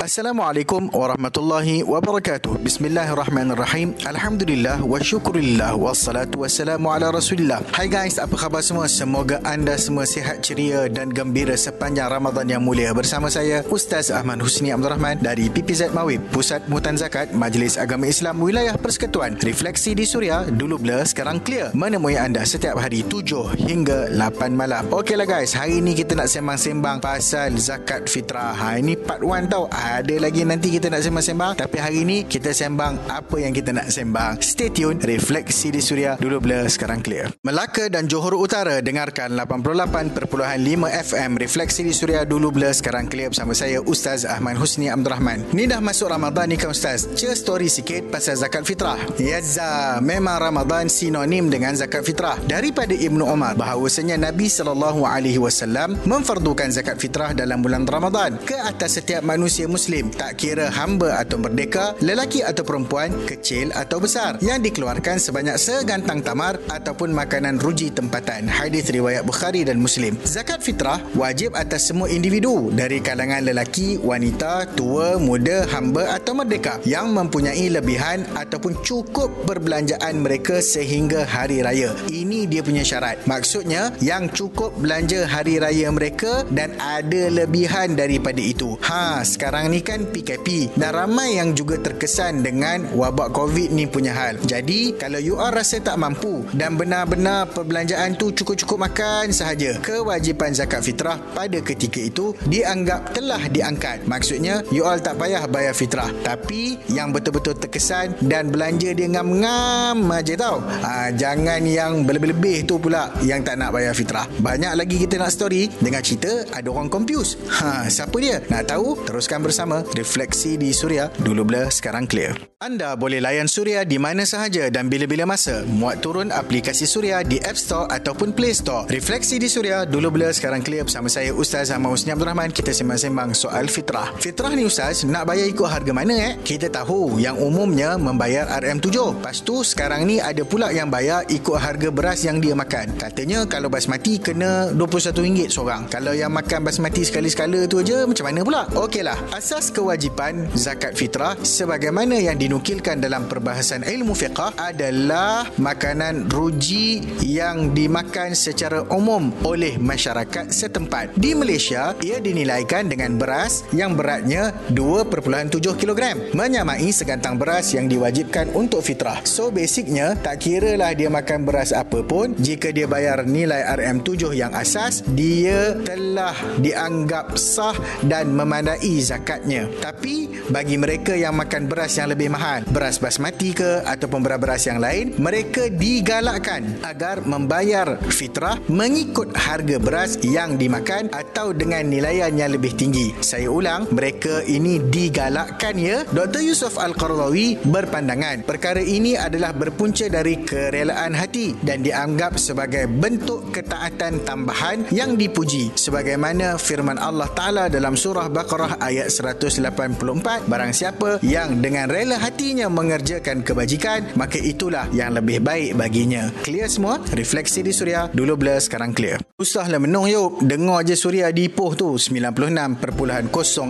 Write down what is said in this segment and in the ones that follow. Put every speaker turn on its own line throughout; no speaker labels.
Assalamualaikum warahmatullahi wabarakatuh. Bismillahirrahmanirrahim. Alhamdulillah wa syukurillah wassalatu wassalamu ala Rasulillah. Hai guys, apa khabar semua? Semoga anda semua sihat ceria dan gembira sepanjang Ramadan yang mulia. Bersama saya Ustaz Ahmad Husni Abdul Rahman dari PPZ Mawib, Pusat Mutan Zakat Majlis Agama Islam Wilayah Persekutuan. Refleksi di Suria dulu blur sekarang clear. Menemui anda setiap hari 7 hingga 8 malam. Okeylah guys, hari ini kita nak sembang-sembang pasal zakat fitrah. Ha ini part 1 tau ada lagi nanti kita nak sembang-sembang. Tapi hari ini kita sembang apa yang kita nak sembang. Stay tune refleksi di Suria dulu blur sekarang clear. Melaka dan Johor Utara dengarkan 88.5 FM refleksi di Suria dulu blur sekarang clear bersama saya Ustaz Ahmad Husni Abdul Rahman ni dah masuk Ramadan ni kan Ustaz. Cer story sikit pasal zakat fitrah. Yazza memang Ramadan sinonim dengan zakat fitrah. Daripada Ibnu Umar bahawasanya Nabi SAW memfardukan zakat fitrah dalam bulan Ramadan. Ke atas setiap manusia muslim Muslim tak kira hamba atau merdeka, lelaki atau perempuan, kecil atau besar yang dikeluarkan sebanyak segantang tamar ataupun makanan ruji tempatan. Hadis riwayat Bukhari dan Muslim. Zakat fitrah wajib atas semua individu dari kalangan lelaki, wanita, tua, muda, hamba atau merdeka yang mempunyai lebihan ataupun cukup perbelanjaan mereka sehingga hari raya. Ini dia punya syarat. Maksudnya yang cukup belanja hari raya mereka dan ada lebihan daripada itu. Ha, sekarang ni kan PKP dan ramai yang juga terkesan dengan wabak COVID ni punya hal. Jadi kalau you all rasa tak mampu dan benar-benar perbelanjaan tu cukup-cukup makan sahaja, kewajipan zakat fitrah pada ketika itu dianggap telah diangkat. Maksudnya you all tak payah bayar fitrah. Tapi yang betul-betul terkesan dan belanja dia ngam-ngam aja tau. Ha, jangan yang berlebih-lebih tu pula yang tak nak bayar fitrah. Banyak lagi kita nak story dengan cerita ada orang confused. Ha, siapa dia? Nak tahu? Teruskan bersama bersama Refleksi di Suria Dulu blur, sekarang clear. Anda boleh layan Suria di mana sahaja dan bila-bila masa. Muat turun aplikasi Suria di App Store ataupun Play Store. Refleksi di Suria Dulu blur, sekarang clear. Bersama saya Ustaz Ahmad Husni Abdul Rahman. Kita sembang-sembang soal fitrah. Fitrah ni Ustaz Nak bayar ikut harga mana eh? Kita tahu yang umumnya membayar RM7 Lepas tu sekarang ni ada pula yang bayar ikut harga beras yang dia makan. Katanya kalau basmati kena RM21 seorang. Kalau yang makan basmati sekali-sekala tu aja macam mana pula? Okeylah asas kewajipan zakat fitrah sebagaimana yang dinukilkan dalam perbahasan ilmu fiqah adalah makanan ruji yang dimakan secara umum oleh masyarakat setempat. Di Malaysia, ia dinilaikan dengan beras yang beratnya 2.7 kg, menyamai segantang beras yang diwajibkan untuk fitrah. So basicnya, tak kira lah dia makan beras apa pun, jika dia bayar nilai RM7 yang asas, dia telah dianggap sah dan memandai zakat beratnya. Tapi bagi mereka yang makan beras yang lebih mahal, beras basmati ke ataupun beras-beras yang lain, mereka digalakkan agar membayar fitrah mengikut harga beras yang dimakan atau dengan nilaian yang lebih tinggi. Saya ulang, mereka ini digalakkan ya. Dr. Yusuf Al-Qardawi berpandangan perkara ini adalah berpunca dari kerelaan hati dan dianggap sebagai bentuk ketaatan tambahan yang dipuji sebagaimana firman Allah Taala dalam surah Baqarah ayat 184 barang siapa yang dengan rela hatinya mengerjakan kebajikan maka itulah yang lebih baik baginya. Clear semua? Refleksi di suria. Dulu blur sekarang clear. Usahlah menung yuk dengar je suria di Ipoh tu. 96.0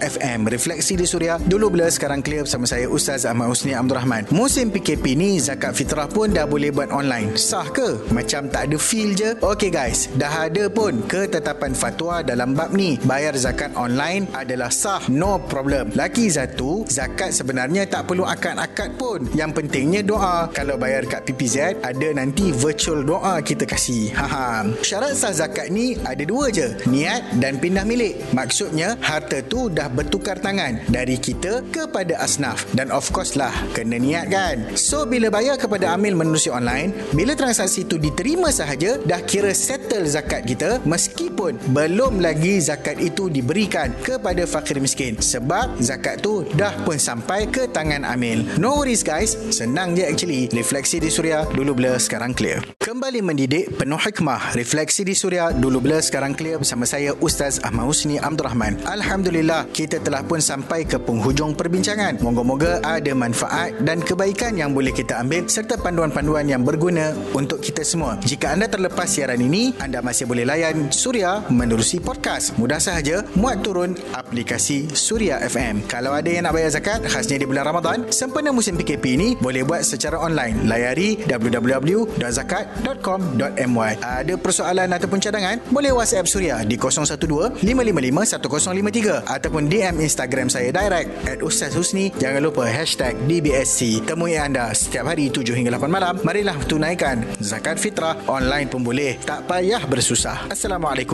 FM refleksi di suria. Dulu blur sekarang clear bersama saya Ustaz Ahmad Husni Abdul Rahman. Musim PKP ni zakat fitrah pun dah boleh buat online. Sah ke? Macam tak ada feel je. Ok guys. Dah ada pun ketetapan fatwa dalam bab ni. Bayar zakat online adalah sah. No problem. Lagi satu, zakat sebenarnya tak perlu akad-akad pun. Yang pentingnya doa. Kalau bayar kat PPZ, ada nanti virtual doa kita kasih. Haha. Syarat sah zakat ni ada dua je. Niat dan pindah milik. Maksudnya, harta tu dah bertukar tangan dari kita kepada asnaf. Dan of course lah, kena niat kan. So, bila bayar kepada amil menerusi online, bila transaksi tu diterima sahaja, dah kira settle zakat kita meskipun belum lagi zakat itu diberikan kepada fakir miskin sebab zakat tu dah pun sampai ke tangan amil. No worries guys, senang je actually. Refleksi di Suria dulu blur sekarang clear. Kembali mendidik penuh hikmah. Refleksi di Suria dulu blur sekarang clear bersama saya Ustaz Ahmad Husni Abdul Rahman. Alhamdulillah kita telah pun sampai ke penghujung perbincangan. Moga-moga ada manfaat dan kebaikan yang boleh kita ambil serta panduan-panduan yang berguna untuk kita semua. Jika anda terlepas siaran ini, anda masih boleh layan Suria menerusi podcast. Mudah sahaja muat turun aplikasi Suria FM. Kalau ada yang nak bayar zakat khasnya di bulan Ramadan, sempena musim PKP ini boleh buat secara online. Layari www.zakat.com.my. Ada persoalan ataupun cadangan, boleh WhatsApp Suria di 012 555 1053 ataupun DM Instagram saya direct at Ustaz Husni. Jangan lupa hashtag DBSC. Temui anda setiap hari 7 hingga 8 malam. Marilah tunaikan zakat fitrah online pun boleh. Tak payah bersusah. Assalamualaikum